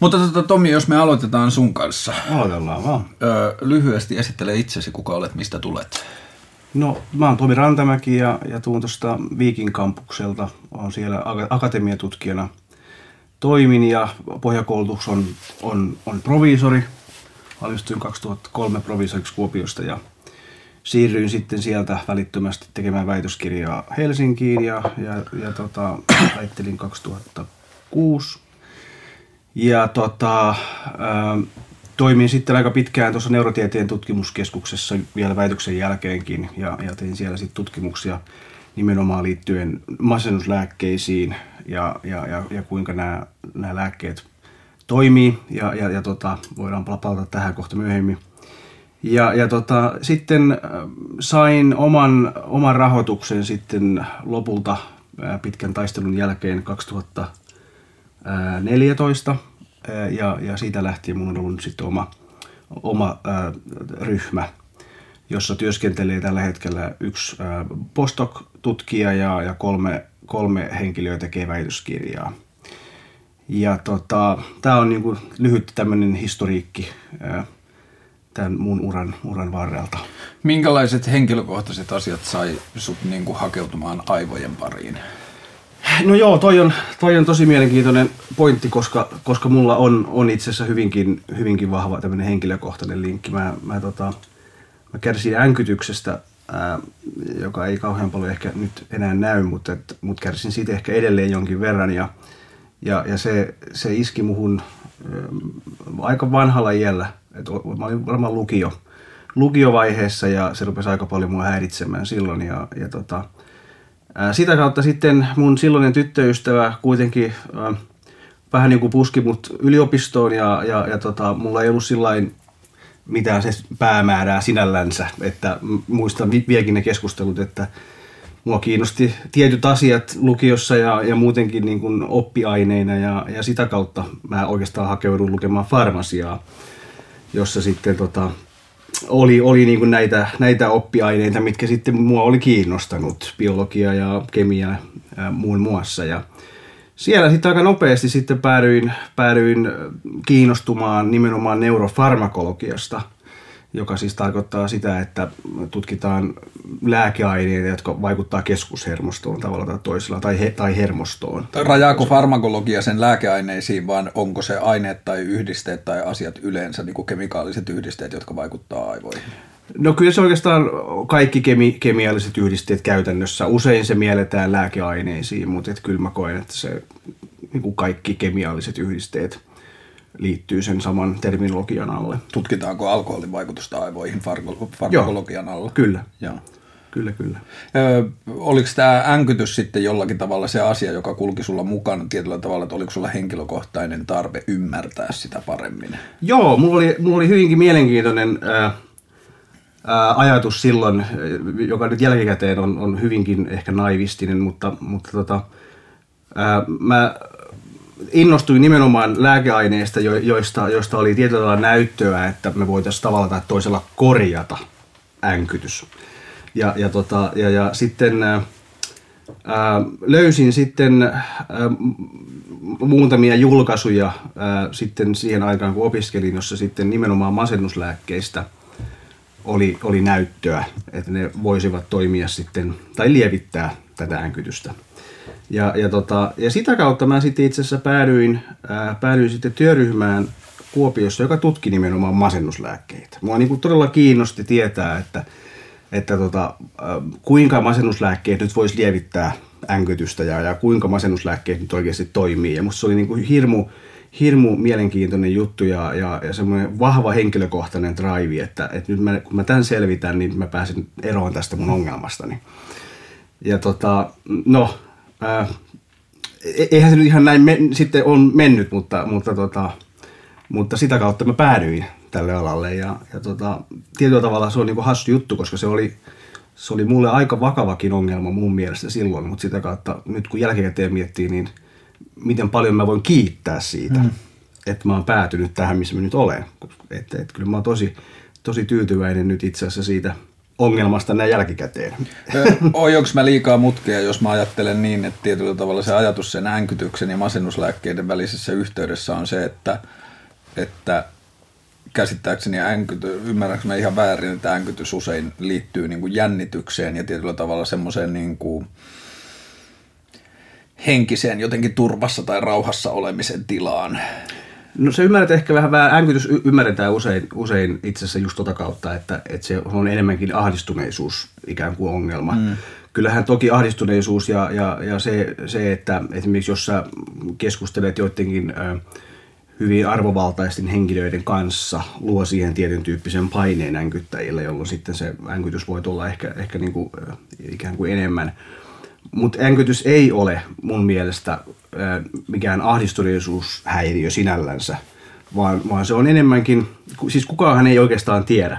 Mutta tota, Tomi, jos me aloitetaan sun kanssa. Aloitellaan vaan. Öö, lyhyesti esittele itsesi, kuka olet, mistä tulet. No, mä oon Tomi Rantamäki ja, ja tuun tuosta Viikin kampukselta. Oon siellä akatemiatutkijana toimin ja pohjakoulutus on, on, on proviisori. Valmistuin 2003 proviisoriksi Kuopiosta ja siirryin sitten sieltä välittömästi tekemään väitöskirjaa Helsinkiin ja, ja, ja tota, väittelin 2006. Ja tota, ähm, toimin sitten aika pitkään tuossa neurotieteen tutkimuskeskuksessa vielä väitöksen jälkeenkin ja, ja tein siellä sitten tutkimuksia nimenomaan liittyen masennuslääkkeisiin ja, ja, ja, ja kuinka nämä, nämä lääkkeet toimii ja, ja, ja tota, voidaan palata tähän kohta myöhemmin. Ja, ja tota, sitten äh, sain oman, oman rahoituksen sitten lopulta äh, pitkän taistelun jälkeen 2000 14 ja, ja siitä lähtien mun on ollut sitten oma, oma ää, ryhmä, jossa työskentelee tällä hetkellä yksi ää, postdoc-tutkija ja, ja kolme, kolme henkilöä tekee väitöskirjaa. Ja tota, tämä on niinku lyhyt tämmöinen historiikki tämän mun uran, uran varrelta. Minkälaiset henkilökohtaiset asiat sai sut niinku hakeutumaan aivojen pariin? No joo, toi on, toi on tosi mielenkiintoinen pointti, koska, koska mulla on, on itse asiassa hyvinkin, hyvinkin vahva tämmöinen henkilökohtainen linkki. Mä, mä, tota, mä kärsin änkytyksestä, ää, joka ei kauhean paljon ehkä nyt enää näy, mutta, et, mutta kärsin siitä ehkä edelleen jonkin verran. Ja, ja, ja se, se iski muhun ää, aika vanhalla iällä. Et mä olin varmaan lukio, lukiovaiheessa ja se rupesi aika paljon mua häiritsemään silloin. Ja, ja tota, sitä kautta sitten mun silloinen tyttöystävä kuitenkin äh, vähän niin kuin puski mut yliopistoon ja, ja, ja tota, mulla ei ollut sillain mitään se päämäärää sinällänsä. Että muistan vieläkin ne keskustelut, että mua kiinnosti tietyt asiat lukiossa ja, ja muutenkin niin kuin oppiaineina ja, ja sitä kautta mä oikeastaan hakeudun lukemaan farmasiaa, jossa sitten tota, oli, oli niin kuin näitä, näitä oppiaineita, mitkä sitten mua oli kiinnostanut, biologia ja kemia ja muun muassa. Ja siellä sitten aika nopeasti sitten päädyin, päädyin kiinnostumaan nimenomaan neurofarmakologiasta – joka siis tarkoittaa sitä, että tutkitaan lääkeaineita, jotka vaikuttaa keskushermostoon tavalla tai toisella, tai, he, tai hermostoon. Rajaako farmakologia sen lääkeaineisiin, vaan onko se aineet tai yhdisteet tai asiat yleensä, niin kuin kemikaaliset yhdisteet, jotka vaikuttaa aivoihin? No kyllä se oikeastaan kaikki kemi, kemialliset yhdisteet käytännössä. Usein se mielletään lääkeaineisiin, mutta et kyllä mä koen, että se niin kuin kaikki kemialliset yhdisteet – liittyy sen saman terminologian alle. Tutkitaanko alkoholin vaikutusta aivoihin farmakologian alla? Kyllä. Joo. Kyllä, kyllä. Ö, oliko tämä änkytys sitten jollakin tavalla se asia, joka kulki sulla mukana tietyllä tavalla, että oliko sulla henkilökohtainen tarve ymmärtää sitä paremmin? Joo, mulla oli, mulla oli hyvinkin mielenkiintoinen ää, ää, ajatus silloin, joka nyt jälkikäteen on, on hyvinkin ehkä naivistinen, mutta, mutta tota, ää, mä innostuin nimenomaan lääkeaineista, joista, joista oli tietyllä tavalla näyttöä, että me voitaisiin tavalla tai toisella korjata änkytys. Ja, ja, tota, ja, ja sitten ää, löysin sitten ää, muutamia julkaisuja ää, sitten siihen aikaan, kun opiskelin, jossa sitten nimenomaan masennuslääkkeistä oli, oli näyttöä, että ne voisivat toimia sitten tai lievittää tätä änkytystä. Ja, ja, tota, ja sitä kautta mä sitten itse asiassa päädyin, ää, päädyin sitten työryhmään Kuopiossa, joka tutki nimenomaan masennuslääkkeitä. Mua niin kuin todella kiinnosti tietää, että, että tota, kuinka masennuslääkkeet nyt voisi lievittää änkytystä ja, ja kuinka masennuslääkkeet nyt oikeasti toimii. Ja musta se oli niin kuin hirmu, hirmu mielenkiintoinen juttu ja, ja, ja semmoinen vahva henkilökohtainen drive, että, että nyt mä, kun mä tämän selvitän, niin mä pääsen eroon tästä mun ongelmastani. Ja tota, no, ää, e-, eihän se nyt ihan näin me, sitten on mennyt, mutta, mutta, tota, mutta sitä kautta mä päädyin tälle alalle. Ja, ja tota, tietyllä tavalla se on niin hassu juttu, koska se oli, se oli mulle aika vakavakin ongelma mun mielestä silloin, mutta sitä kautta nyt kun jälkikäteen miettii, niin miten paljon mä voin kiittää siitä, mm. että mä oon päätynyt tähän, missä mä nyt olen. Että, että kyllä mä oon tosi, tosi tyytyväinen nyt itse asiassa siitä, ongelmasta näin jälkikäteen. Ojonko mä liikaa mutkia, jos mä ajattelen niin, että tietyllä tavalla se ajatus sen änkytyksen ja masennuslääkkeiden välisessä yhteydessä on se, että, että käsittääkseni änkyty, ymmärränkö mä ihan väärin, että änkytys usein liittyy niin kuin jännitykseen ja tietyllä tavalla semmoiseen niin kuin henkiseen jotenkin turvassa tai rauhassa olemisen tilaan. No se ymmärrät ehkä vähän, vähän änkytys ymmärretään usein, usein itse asiassa just tota kautta, että, että se on enemmänkin ahdistuneisuus ikään kuin ongelma. Mm. Kyllähän toki ahdistuneisuus ja, ja, ja se, se, että esimerkiksi jos sä keskustelet joidenkin äh, hyvin arvovaltaisten henkilöiden kanssa luo siihen tietyn tyyppisen paineen änkyttäjille, jolloin sitten se änkytys voi olla ehkä, ehkä niin kuin, ikään kuin enemmän. Mutta änkytys ei ole mun mielestä mikään ahdistuneisuushäiriö sinällänsä, vaan, vaan se on enemmänkin, siis kukaan ei oikeastaan tiedä.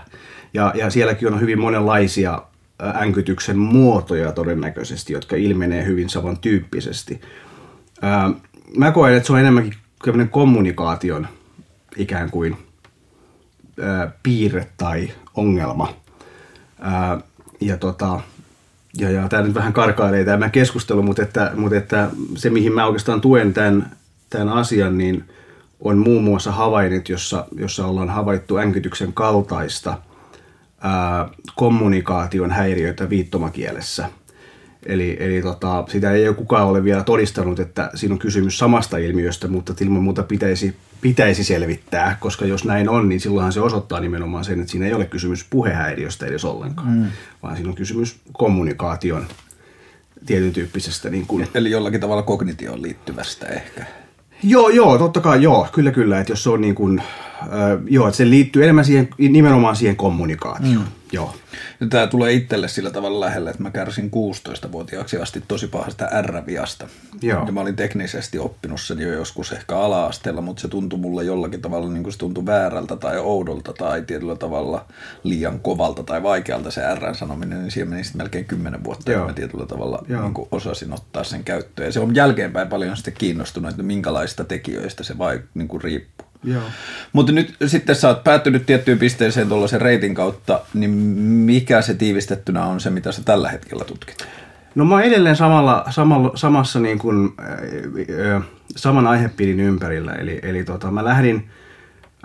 Ja, ja sielläkin on hyvin monenlaisia änkytyksen muotoja todennäköisesti, jotka ilmenee hyvin samantyyppisesti. Mä koen, että se on enemmänkin kommunikaation ikään kuin ää, piirre tai ongelma. Ää, ja tota, ja, ja tämä nyt vähän karkailee tämä keskustelu, mutta, että, mutta että se mihin mä oikeastaan tuen tämän, tämän asian, niin on muun muassa havainnit, jossa, jossa ollaan havaittu änkytyksen kaltaista ää, kommunikaation häiriöitä viittomakielessä – Eli, eli tota, sitä ei ole kukaan ole vielä todistanut, että siinä on kysymys samasta ilmiöstä, mutta ilman muuta pitäisi, pitäisi selvittää, koska jos näin on, niin silloinhan se osoittaa nimenomaan sen, että siinä ei ole kysymys puhehäiriöstä edes ollenkaan, mm. vaan siinä on kysymys kommunikaation tietyn tyyppisestä. Niin kuin... Eli jollakin tavalla kognitioon liittyvästä ehkä. Joo, joo, totta kai joo, kyllä kyllä, että jos se on niin kuin, joo, että se liittyy enemmän siihen, nimenomaan siihen kommunikaatioon. Mm. Joo. Ja tämä tulee itselle sillä tavalla lähelle, että mä kärsin 16-vuotiaaksi asti tosi pahasta R-viasta. Joo. Ja mä olin teknisesti oppinut sen jo joskus ehkä ala-asteella, mutta se tuntui mulle jollakin tavalla niin kuin se tuntui väärältä tai oudolta tai tietyllä tavalla liian kovalta tai vaikealta se R sanominen, niin siihen meni sitten melkein 10 vuotta, Joo. että mä tietyllä tavalla niin kuin osasin ottaa sen käyttöön. Ja se on jälkeenpäin paljon sitten kiinnostunut, että minkälaista tekijöistä se vai, niin kuin riippuu. Mutta nyt sitten sä oot päättynyt tiettyyn pisteeseen tuollaisen reitin kautta, niin mikä se tiivistettynä on se, mitä sä tällä hetkellä tutkit? No mä oon edelleen samalla, samalla, samassa niin kuin, äh, saman aihepiirin ympärillä. Eli, eli tota, mä lähdin,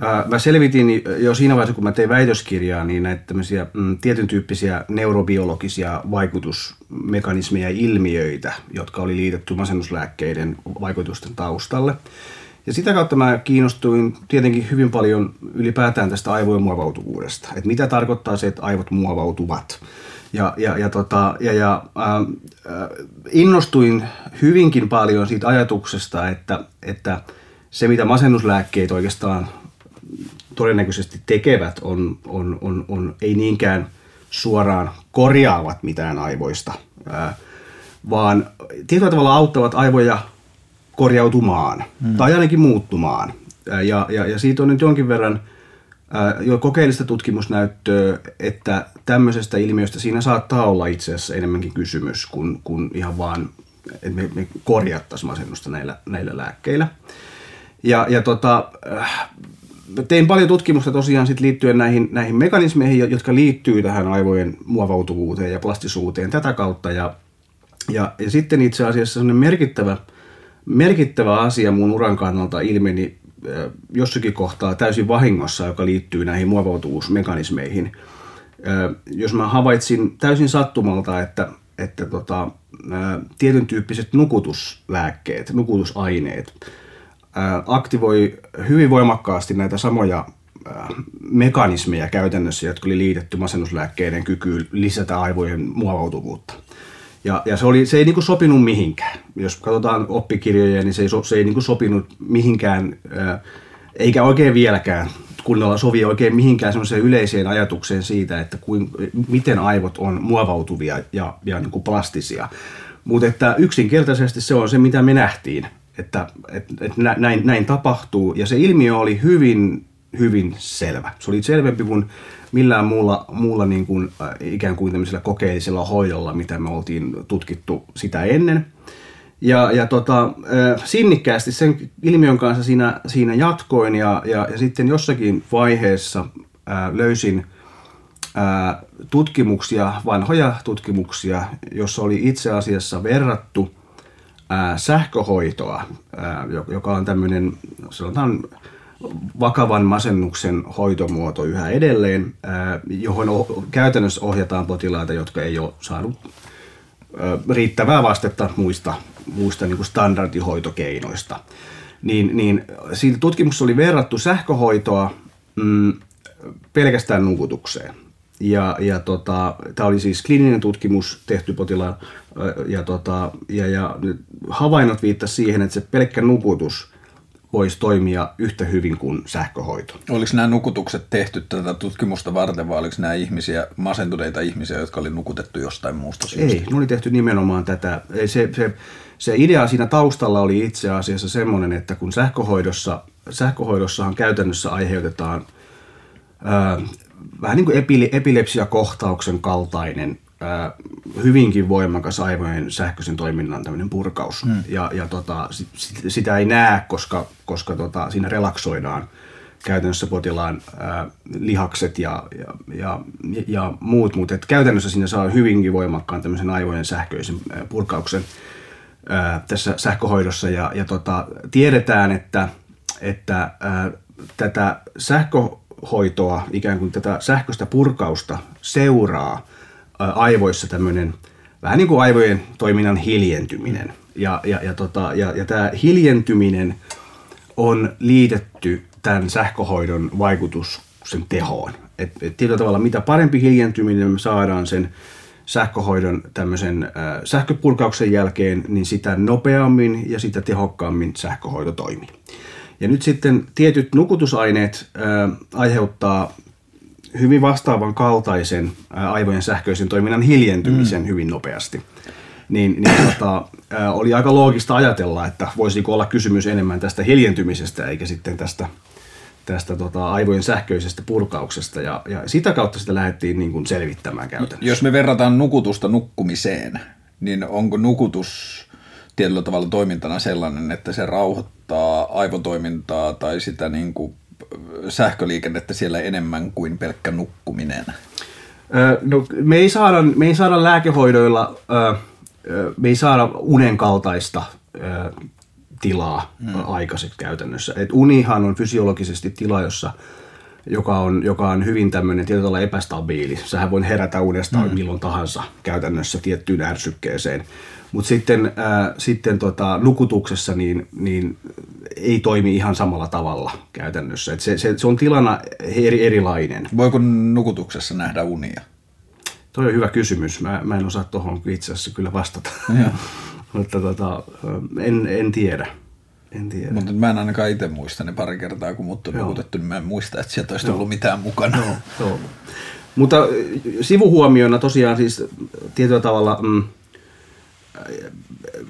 äh, mä selvitin jo siinä vaiheessa, kun mä tein väitöskirjaa, niin näitä tämmöisiä mm, tietyn tyyppisiä neurobiologisia vaikutusmekanismeja ja ilmiöitä, jotka oli liitetty masennuslääkkeiden vaikutusten taustalle. Ja sitä kautta mä kiinnostuin tietenkin hyvin paljon ylipäätään tästä aivojen muovautuvuudesta. Että mitä tarkoittaa se, että aivot muovautuvat. Ja, ja, ja, tota, ja, ja äh, innostuin hyvinkin paljon siitä ajatuksesta, että, että se mitä masennuslääkkeet oikeastaan todennäköisesti tekevät on, on, on, on ei niinkään suoraan korjaavat mitään aivoista, äh, vaan tietyllä tavalla auttavat aivoja korjautumaan mm. tai ainakin muuttumaan. Ja, ja, ja siitä on nyt jonkin verran jo kokeellista tutkimusnäyttöä, että tämmöisestä ilmiöstä siinä saattaa olla itse asiassa enemmänkin kysymys kuin, kuin ihan vaan, että me, me korjattaisiin masennusta näillä, näillä lääkkeillä. Ja, ja tota, tein paljon tutkimusta tosiaan sit liittyen näihin, näihin mekanismeihin, jotka liittyy tähän aivojen muovautuvuuteen ja plastisuuteen tätä kautta. Ja, ja, ja sitten itse asiassa merkittävä – merkittävä asia mun uran kannalta ilmeni jossakin kohtaa täysin vahingossa, joka liittyy näihin muovautuvuusmekanismeihin. Jos mä havaitsin täysin sattumalta, että, että tota, tietyn tyyppiset nukutuslääkkeet, nukutusaineet aktivoi hyvin voimakkaasti näitä samoja mekanismeja käytännössä, jotka oli liitetty masennuslääkkeiden kykyyn lisätä aivojen muovautuvuutta. Ja, ja se, oli, se ei niin kuin sopinut mihinkään. Jos katsotaan oppikirjoja, niin se ei, se ei niin kuin sopinut mihinkään, eikä oikein vieläkään kunnolla sovi oikein mihinkään semmoiseen yleiseen ajatukseen siitä, että kuin, miten aivot on muovautuvia ja, ja niin kuin plastisia. Mutta että yksinkertaisesti se on se, mitä me nähtiin, että, että, että näin, näin tapahtuu. Ja se ilmiö oli hyvin, hyvin selvä. Se oli selvempi kuin millään muulla, muulla niin kuin, äh, ikään kuin tämmöisellä kokeellisella hoidolla, mitä me oltiin tutkittu sitä ennen. Ja, ja tota, äh, sinnikkäästi sen ilmiön kanssa siinä, siinä jatkoin ja, ja, ja sitten jossakin vaiheessa ää, äh, löysin tutkimuksia, vanhoja tutkimuksia, jossa oli itse asiassa verrattu sähköhoitoa, joka on tämmöinen, sanotaan vakavan masennuksen hoitomuoto yhä edelleen, johon käytännössä ohjataan potilaita, jotka ei ole saanut riittävää vastetta muista, muista niin kuin standardihoitokeinoista. Niin, niin siitä tutkimuksessa oli verrattu sähköhoitoa mm, pelkästään nukutukseen. Ja, ja tota, tämä oli siis kliininen tutkimus tehty potilaan ja, tota, ja, ja havainnot viittasivat siihen, että se pelkkä nukutus voisi toimia yhtä hyvin kuin sähköhoito. Oliko nämä nukutukset tehty tätä tutkimusta varten vai oliko nämä ihmisiä, masentuneita ihmisiä, jotka oli nukutettu jostain muusta syystä? Ei, ne oli tehty nimenomaan tätä. Se, se, se idea siinä taustalla oli itse asiassa semmoinen, että kun sähköhoidossa, sähköhoidossahan käytännössä aiheutetaan ää, vähän niin kuin epile, epilepsiakohtauksen kaltainen ää, hyvinkin voimakas aivojen sähköisen toiminnan tämmöinen purkaus. Hmm. Ja, ja tota, sit, sitä ei näe, koska, koska tota, siinä relaksoidaan käytännössä potilaan ää, lihakset ja, ja, ja, ja muut, mutta et käytännössä siinä saa hyvinkin voimakkaan tämmöisen aivojen sähköisen ää, purkauksen ää, tässä sähköhoidossa. Ja, ja tota, tiedetään, että, että ää, tätä sähköhoitoa, ikään kuin tätä sähköistä purkausta seuraa aivoissa tämmöinen vähän niin kuin aivojen toiminnan hiljentyminen. Ja, ja, ja, tota, ja, ja tämä hiljentyminen on liitetty tämän sähköhoidon vaikutuksen tehoon. Et, et tietyllä tavalla mitä parempi hiljentyminen me saadaan sen sähköhoidon tämmöisen äh, sähköpurkauksen jälkeen, niin sitä nopeammin ja sitä tehokkaammin sähköhoito toimii. Ja nyt sitten tietyt nukutusaineet äh, aiheuttaa hyvin vastaavan kaltaisen aivojen sähköisen toiminnan hiljentymisen mm. hyvin nopeasti. Niin, niin tota, oli aika loogista ajatella, että voisiko olla kysymys enemmän tästä hiljentymisestä eikä sitten tästä, tästä tota, aivojen sähköisestä purkauksesta. Ja, ja sitä kautta sitä lähdettiin niin kuin selvittämään käytännössä. Jos me verrataan nukutusta nukkumiseen, niin onko nukutus tietyllä tavalla toimintana sellainen, että se rauhoittaa aivotoimintaa tai sitä niin kuin sähköliikennettä siellä enemmän kuin pelkkä nukkuminen? No, me, ei saada, me ei saada lääkehoidoilla, me ei saada unen kaltaista tilaa hmm. aikaiseksi käytännössä. Et unihan on fysiologisesti tila, jossa joka on, joka on hyvin tämmöinen tietyllä tavalla epästabiili. Sähän voi herätä uudestaan mm. milloin tahansa käytännössä tiettyyn ärsykkeeseen. Mutta sitten, äh, sitten tota, nukutuksessa niin, niin ei toimi ihan samalla tavalla käytännössä. Et se, se, se on tilana eri, erilainen. Voiko nukutuksessa nähdä unia? Toi on hyvä kysymys. Mä, mä en osaa tuohon itse asiassa kyllä vastata. Mutta tota, en, en tiedä. En tiedä. Mutta mä en ainakaan itse muista ne pari kertaa, kun mut on nukutettu, niin mä en muista, että sieltä olisi ollut mitään mukana. Joo, joo. Mutta sivuhuomioina tosiaan siis tietyllä tavalla... Mm,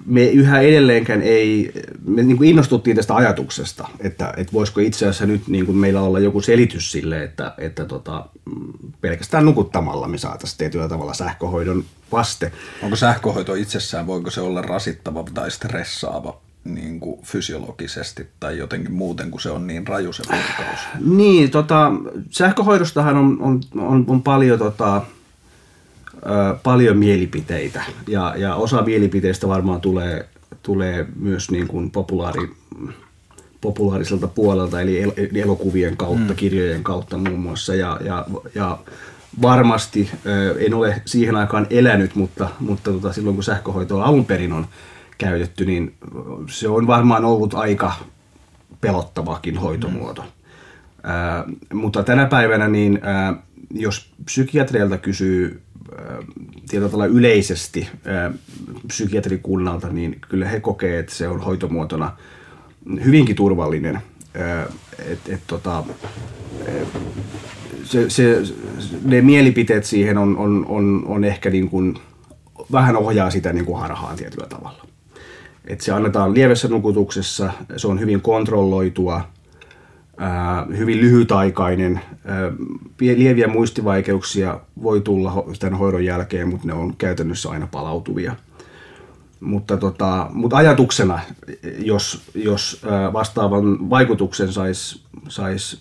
me yhä edelleenkään ei, me niin kuin innostuttiin tästä ajatuksesta, että, että voisiko itse asiassa nyt niin kuin meillä olla joku selitys sille, että, että tota, pelkästään nukuttamalla me saataisiin tietyllä tavalla sähköhoidon vaste. Onko sähköhoito itsessään, voiko se olla rasittava tai stressaava niin kuin fysiologisesti tai jotenkin muuten, kun se on niin raju se purkaus? Niin, tota, sähköhoidostahan on, on, on, on paljon tota, paljon mielipiteitä ja, ja osa mielipiteistä varmaan tulee, tulee myös niin kuin populaari, populaariselta puolelta, eli elokuvien kautta, mm. kirjojen kautta muun muassa. Ja, ja, ja varmasti, en ole siihen aikaan elänyt, mutta, mutta tota, silloin kun sähköhoitoa alun perin on käytetty, niin se on varmaan ollut aika pelottavakin hoitomuoto. Mm. Ää, mutta tänä päivänä, niin ää, jos psykiatrialta kysyy tietyllä yleisesti psykiatrikunnalta, niin kyllä he kokee, että se on hoitomuotona hyvinkin turvallinen. Et, et, tota, se, se, ne mielipiteet siihen on, on, on, on ehkä niin kuin, vähän ohjaa sitä niin kuin harhaan tietyllä tavalla. Et se annetaan lievessä nukutuksessa, se on hyvin kontrolloitua – hyvin lyhytaikainen. Lieviä muistivaikeuksia voi tulla tämän hoidon jälkeen, mutta ne on käytännössä aina palautuvia. Mutta, tota, mutta ajatuksena, jos, jos vastaavan vaikutuksen saisi sais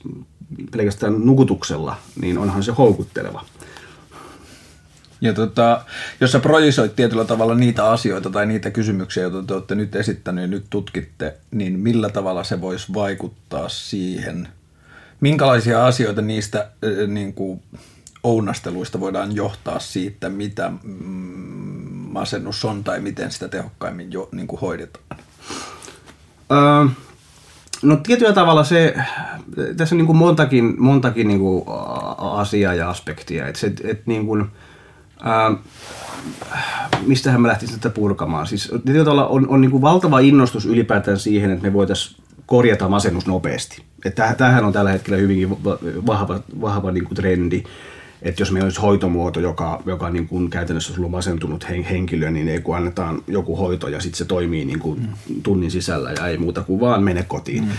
pelkästään nukutuksella, niin onhan se houkutteleva. Ja tota, jos sä projisoit tietyllä tavalla niitä asioita tai niitä kysymyksiä, joita te olette nyt esittäneet ja nyt tutkitte, niin millä tavalla se voisi vaikuttaa siihen, minkälaisia asioita niistä niin kuin, ounasteluista voidaan johtaa siitä, mitä mm, masennus on tai miten sitä tehokkaimmin jo, niin kuin hoidetaan? Öö, no tietyllä tavalla se, tässä on niin kuin montakin, montakin niin kuin asiaa ja aspektia. Et se, et niin kuin, ää, mistähän mä lähtisin tätä purkamaan. Siis tavalla on, on niin kuin valtava innostus ylipäätään siihen, että me voitaisiin korjata masennus nopeasti. Että tämähän on tällä hetkellä hyvinkin vahva, vahva niin kuin trendi että jos meillä olisi hoitomuoto, joka, joka niin kuin käytännössä sulla on masentunut henkilö, niin ei kun annetaan joku hoito ja sitten se toimii niin kuin mm. tunnin sisällä ja ei muuta kuin vaan mene kotiin. Mm.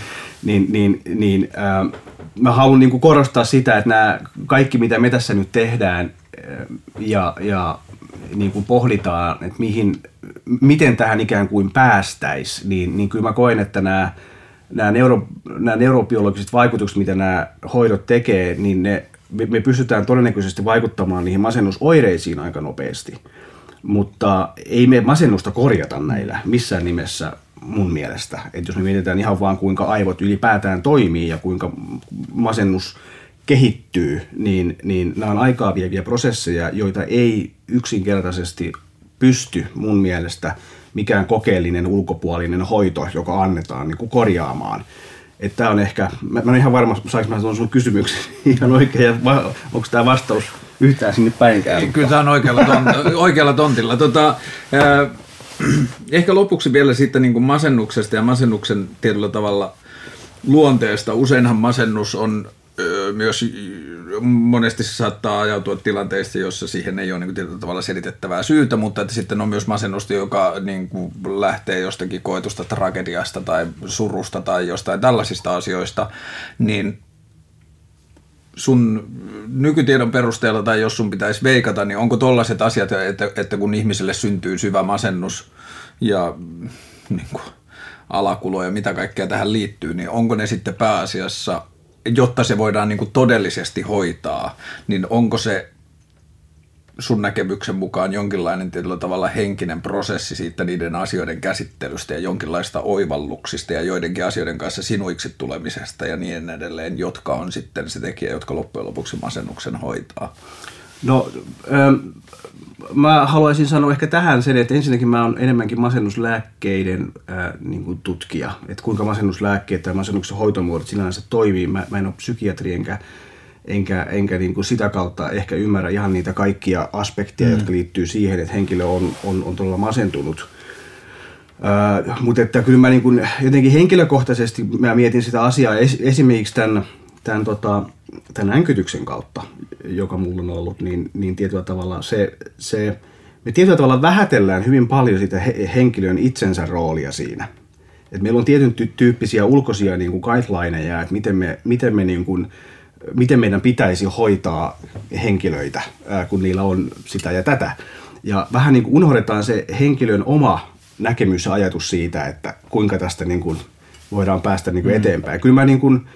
Niin, niin, niin äh, mä haluan niin kuin korostaa sitä, että nämä kaikki mitä me tässä nyt tehdään ja, ja niin kuin pohditaan, että mihin, miten tähän ikään kuin päästäisiin, niin, niin kyllä mä koen, että nämä nämä, neuro, nämä neurobiologiset vaikutukset, mitä nämä hoidot tekee, niin ne me, me pystytään todennäköisesti vaikuttamaan niihin masennusoireisiin aika nopeasti. Mutta ei me masennusta korjata näillä missään nimessä mun mielestä. Että jos me mietitään ihan vaan kuinka aivot ylipäätään toimii ja kuinka masennus kehittyy, niin, niin nämä on aikaa vieviä prosesseja, joita ei yksinkertaisesti pysty mun mielestä mikään kokeellinen ulkopuolinen hoito, joka annetaan niin kuin korjaamaan. Että tämä on ehkä, mä, mä en ihan varma, saanko mä tuon sun kysymyksen ihan oikein, ja va, onko tämä vastaus yhtään sinne päinkään. Kyllä tämä on oikealla, ton, oikealla tontilla. Tota, äh, ehkä lopuksi vielä siitä niin kuin masennuksesta ja masennuksen tietyllä tavalla luonteesta. Useinhan masennus on myös monesti saattaa ajautua tilanteista, jossa siihen ei ole niin kuin, tavalla selitettävää syytä, mutta että sitten on myös masennusta, joka niin kuin, lähtee jostakin koetusta tragediasta tai surusta tai jostain tällaisista asioista, niin sun nykytiedon perusteella tai jos sun pitäisi veikata, niin onko tollaiset asiat, että, että kun ihmiselle syntyy syvä masennus ja niin kuin, alakulo ja mitä kaikkea tähän liittyy, niin onko ne sitten pääasiassa jotta se voidaan niin kuin todellisesti hoitaa, niin onko se sun näkemyksen mukaan jonkinlainen tietyllä tavalla henkinen prosessi siitä niiden asioiden käsittelystä ja jonkinlaista oivalluksista ja joidenkin asioiden kanssa sinuiksi tulemisesta ja niin edelleen, jotka on sitten se tekijä, jotka loppujen lopuksi masennuksen hoitaa? No, ähm, mä haluaisin sanoa ehkä tähän sen, että ensinnäkin mä oon enemmänkin masennuslääkkeiden äh, niin kuin tutkija. Että kuinka masennuslääkkeet tai masennuksen hoitomuodot sinänsä toimii. Mä, mä en ole psykiatri enkä, enkä, enkä niin kuin sitä kautta ehkä ymmärrä ihan niitä kaikkia aspekteja, mm. jotka liittyy siihen, että henkilö on, on, on todella masentunut. Äh, mutta että kyllä mä niin kuin, jotenkin henkilökohtaisesti mä mietin sitä asiaa es, esimerkiksi tämän, tämän, tota, tämän änkytyksen kautta, joka mulla on ollut, niin, niin tietyllä tavalla se, se, me tietyllä tavalla vähätellään hyvin paljon sitä he, henkilön itsensä roolia siinä. Et meillä on tietyn tyyppisiä ulkoisia niin kuin guidelineja, että miten, me, miten, me niin kuin, miten meidän pitäisi hoitaa henkilöitä, kun niillä on sitä ja tätä. Ja vähän niin kuin unohdetaan se henkilön oma näkemys ja ajatus siitä, että kuinka tästä niin kuin voidaan päästä niin kuin mm. eteenpäin. Kyllä mä niin kuin,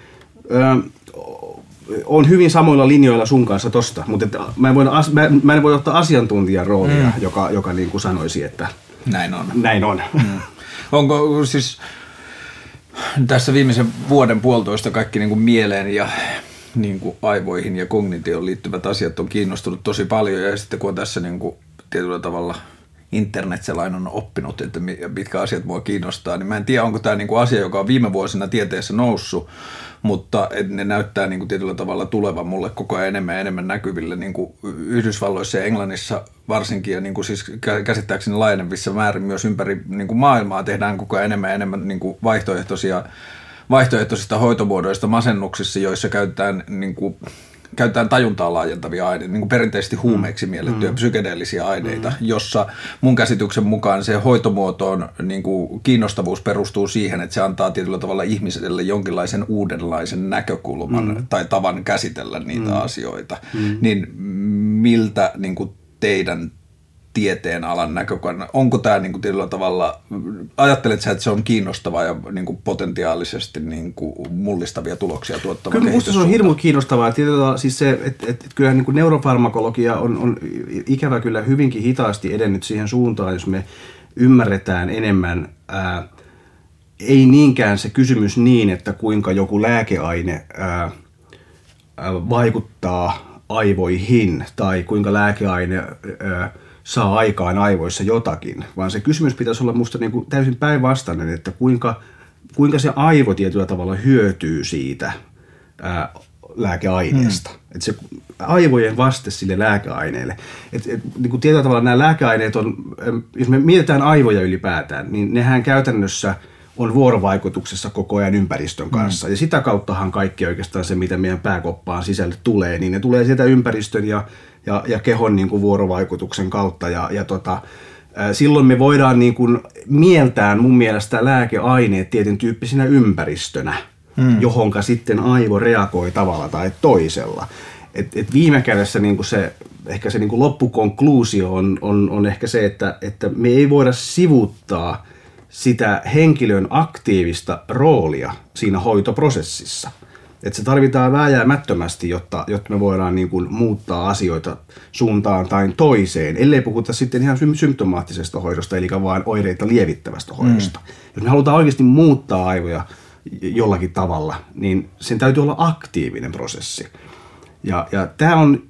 on hyvin samoilla linjoilla sun kanssa tosta, mutta että mä, en voi, mä, mä en voi ottaa asiantuntijan roolia, mm. joka, joka niin kuin sanoisi, että näin on. Näin on. Mm. Onko siis tässä viimeisen vuoden puolitoista kaikki niin kuin mieleen ja niin kuin aivoihin ja kognitioon liittyvät asiat on kiinnostunut tosi paljon ja sitten kun on tässä niin kuin tietyllä tavalla internet-selain on oppinut, että mitkä asiat mua kiinnostaa, niin mä en tiedä, onko tämä niin kuin asia, joka on viime vuosina tieteessä noussut, mutta ne näyttää niin kuin tietyllä tavalla tulevan mulle koko ajan enemmän ja enemmän näkyville niin kuin Yhdysvalloissa ja Englannissa varsinkin. Ja niin kuin siis käsittääkseni laajenevissa määrin myös ympäri niin kuin maailmaa tehdään koko ajan enemmän ja enemmän niin kuin vaihtoehtoisia vaihtoehtoisista hoitomuodoista masennuksissa, joissa käytetään niin kuin käytetään tajuntaa laajentavia aineita, niin kuin perinteisesti huumeiksi mm. miellettyjä mm. psykedeellisiä aineita, mm. jossa mun käsityksen mukaan se hoitomuotoon niin kuin kiinnostavuus perustuu siihen, että se antaa tietyllä tavalla ihmiselle jonkinlaisen uudenlaisen näkökulman mm. tai tavan käsitellä niitä mm. asioita. Mm. Niin miltä niin kuin teidän tieteen alan näkökulma. Onko tämä niin kuin tietyllä tavalla, ajattelet sä, että se on kiinnostavaa ja niin kuin potentiaalisesti niin kuin mullistavia tuloksia tuottava Kyllä minusta se on hirmu kiinnostavaa. Tietyllä, siis se, että, että kyllähän niin kuin neurofarmakologia on, on ikävä kyllä hyvinkin hitaasti edennyt siihen suuntaan, jos me ymmärretään enemmän ää, ei niinkään se kysymys niin, että kuinka joku lääkeaine ää, ää, vaikuttaa aivoihin tai kuinka lääkeaine ää, saa aikaan aivoissa jotakin, vaan se kysymys pitäisi olla minusta niin kuin täysin päinvastainen, että kuinka, kuinka se aivo tietyllä tavalla hyötyy siitä ää, lääkeaineesta. Mm. Että se aivojen vaste sille lääkeaineelle. Et, et, niin kuin tietyllä tavalla nämä lääkeaineet on, jos me mietitään aivoja ylipäätään, niin nehän käytännössä on vuorovaikutuksessa koko ajan ympäristön kanssa. Mm. Ja sitä kauttahan kaikki oikeastaan se, mitä meidän pääkoppaan sisälle tulee, niin ne tulee sieltä ympäristön ja, ja, ja kehon niin kuin vuorovaikutuksen kautta. Ja, ja tota, silloin me voidaan niin kuin mieltää mun mielestä lääkeaineet tietyn tyyppisinä ympäristönä – mm. johonka sitten aivo reagoi tavalla tai toisella. Et, et viime kädessä niin se, ehkä se niin loppukonkluusio on, on, on ehkä se, että, että me ei voida sivuttaa sitä henkilön aktiivista roolia siinä hoitoprosessissa. Et se tarvitaan vääjäämättömästi, jotta, jotta me voidaan niin kuin muuttaa asioita suuntaan tai toiseen, ellei puhuta sitten ihan symptomaattisesta hoidosta, eli vain oireita lievittävästä hoidosta. Mm. Jos me halutaan oikeasti muuttaa aivoja jollakin tavalla, niin sen täytyy olla aktiivinen prosessi. Ja, ja tämä on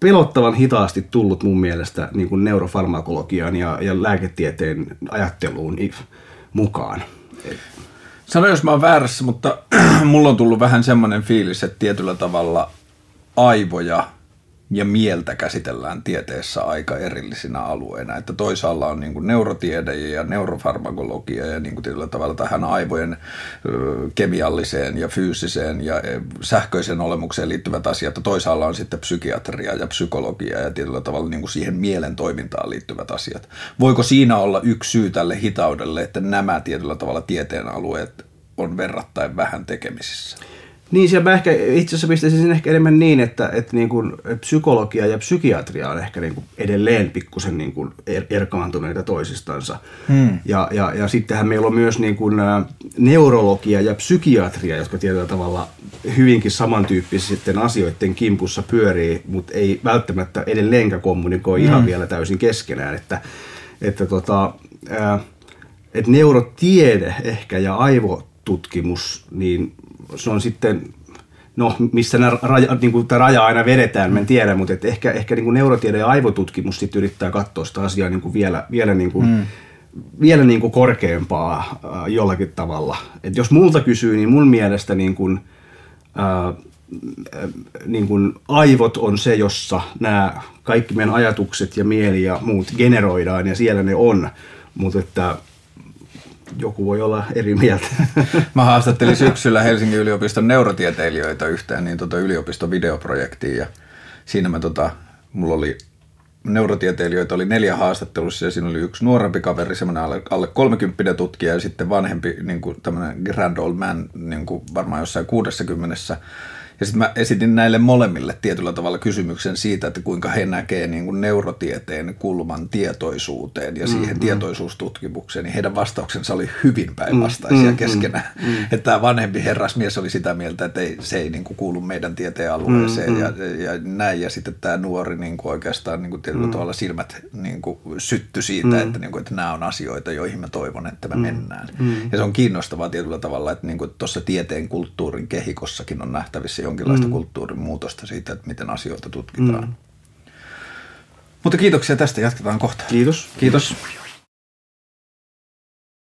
pelottavan hitaasti tullut mun mielestä niin kuin neurofarmakologian ja, ja lääketieteen ajatteluun mukaan. Sano jos mä oon väärässä, mutta mulla on tullut vähän semmoinen fiilis, että tietyllä tavalla aivoja ja mieltä käsitellään tieteessä aika erillisinä alueina. Että toisaalla on niin neurotiede ja neurofarmakologia ja niin tietyllä tavalla tähän aivojen kemialliseen ja fyysiseen ja e, sähköiseen olemukseen liittyvät asiat. Toisaalla on sitten psykiatria ja psykologia ja tietyllä tavalla niin siihen mielen toimintaan liittyvät asiat. Voiko siinä olla yksi syy tälle hitaudelle, että nämä tietyllä tavalla tieteen alueet on verrattain vähän tekemisissä? Niin, siellä mä ehkä itse asiassa pistäisin sen ehkä enemmän niin, että, että niin kuin psykologia ja psykiatria on ehkä niin kuin edelleen pikkusen niin kuin er, erkaantuneita toisistansa. Hmm. Ja, ja, ja sittenhän meillä on myös niin kuin neurologia ja psykiatria, jotka tietyllä tavalla hyvinkin samantyyppisten asioiden kimpussa pyörii, mutta ei välttämättä edelleenkä kommunikoi hmm. ihan vielä täysin keskenään. Että, että tota, ää, että neurotiede ehkä ja aivotutkimus, niin se on sitten, no missä nämä raja, niin kuin tämä raja aina vedetään, mä en tiedä, mutta et ehkä, ehkä niin kuin neurotiede ja aivotutkimus sitten yrittää katsoa sitä asiaa niin kuin vielä, vielä, niin kuin, mm. vielä niin kuin korkeampaa äh, jollakin tavalla. Et jos multa kysyy, niin mun mielestä niin kuin, äh, niin kuin aivot on se, jossa nämä kaikki meidän ajatukset ja mieli ja muut generoidaan ja siellä ne on. Mutta että joku voi olla eri mieltä. Mä haastattelin syksyllä Helsingin yliopiston neurotieteilijöitä yhteen niin tota yliopiston videoprojektiin ja siinä mä tota, mulla oli neurotieteilijöitä oli neljä haastattelussa ja siinä oli yksi nuorempi kaveri, semmoinen alle, alle 30 tutkija ja sitten vanhempi niin kuin tämmöinen grand old man, niin kuin varmaan jossain 60 ja sitten mä esitin näille molemmille tietyllä tavalla kysymyksen siitä, että kuinka he näkee niin kuin neurotieteen kulman tietoisuuteen ja siihen mm-hmm. tietoisuustutkimukseen, niin heidän vastauksensa oli hyvin päinvastaisia mm-hmm. keskenään. Mm-hmm. Että tämä vanhempi herrasmies oli sitä mieltä, että ei, se ei niin kuin kuulu meidän tieteen alueeseen mm-hmm. ja, ja näin. Ja sitten tämä nuori niin kuin oikeastaan niin kuin tietyllä mm-hmm. tavalla silmät niin kuin sytty siitä, mm-hmm. että, niin kuin, että nämä on asioita, joihin mä toivon, että me mm-hmm. mennään. Mm-hmm. Ja se on kiinnostavaa tietyllä tavalla, että niin tuossa tieteen kulttuurin kehikossakin on nähtävissä jonkinlaista mm. kulttuurin muutosta siitä, että miten asioita tutkitaan. Mm. Mutta kiitoksia tästä, jatketaan kohta. Kiitos. Kiitos.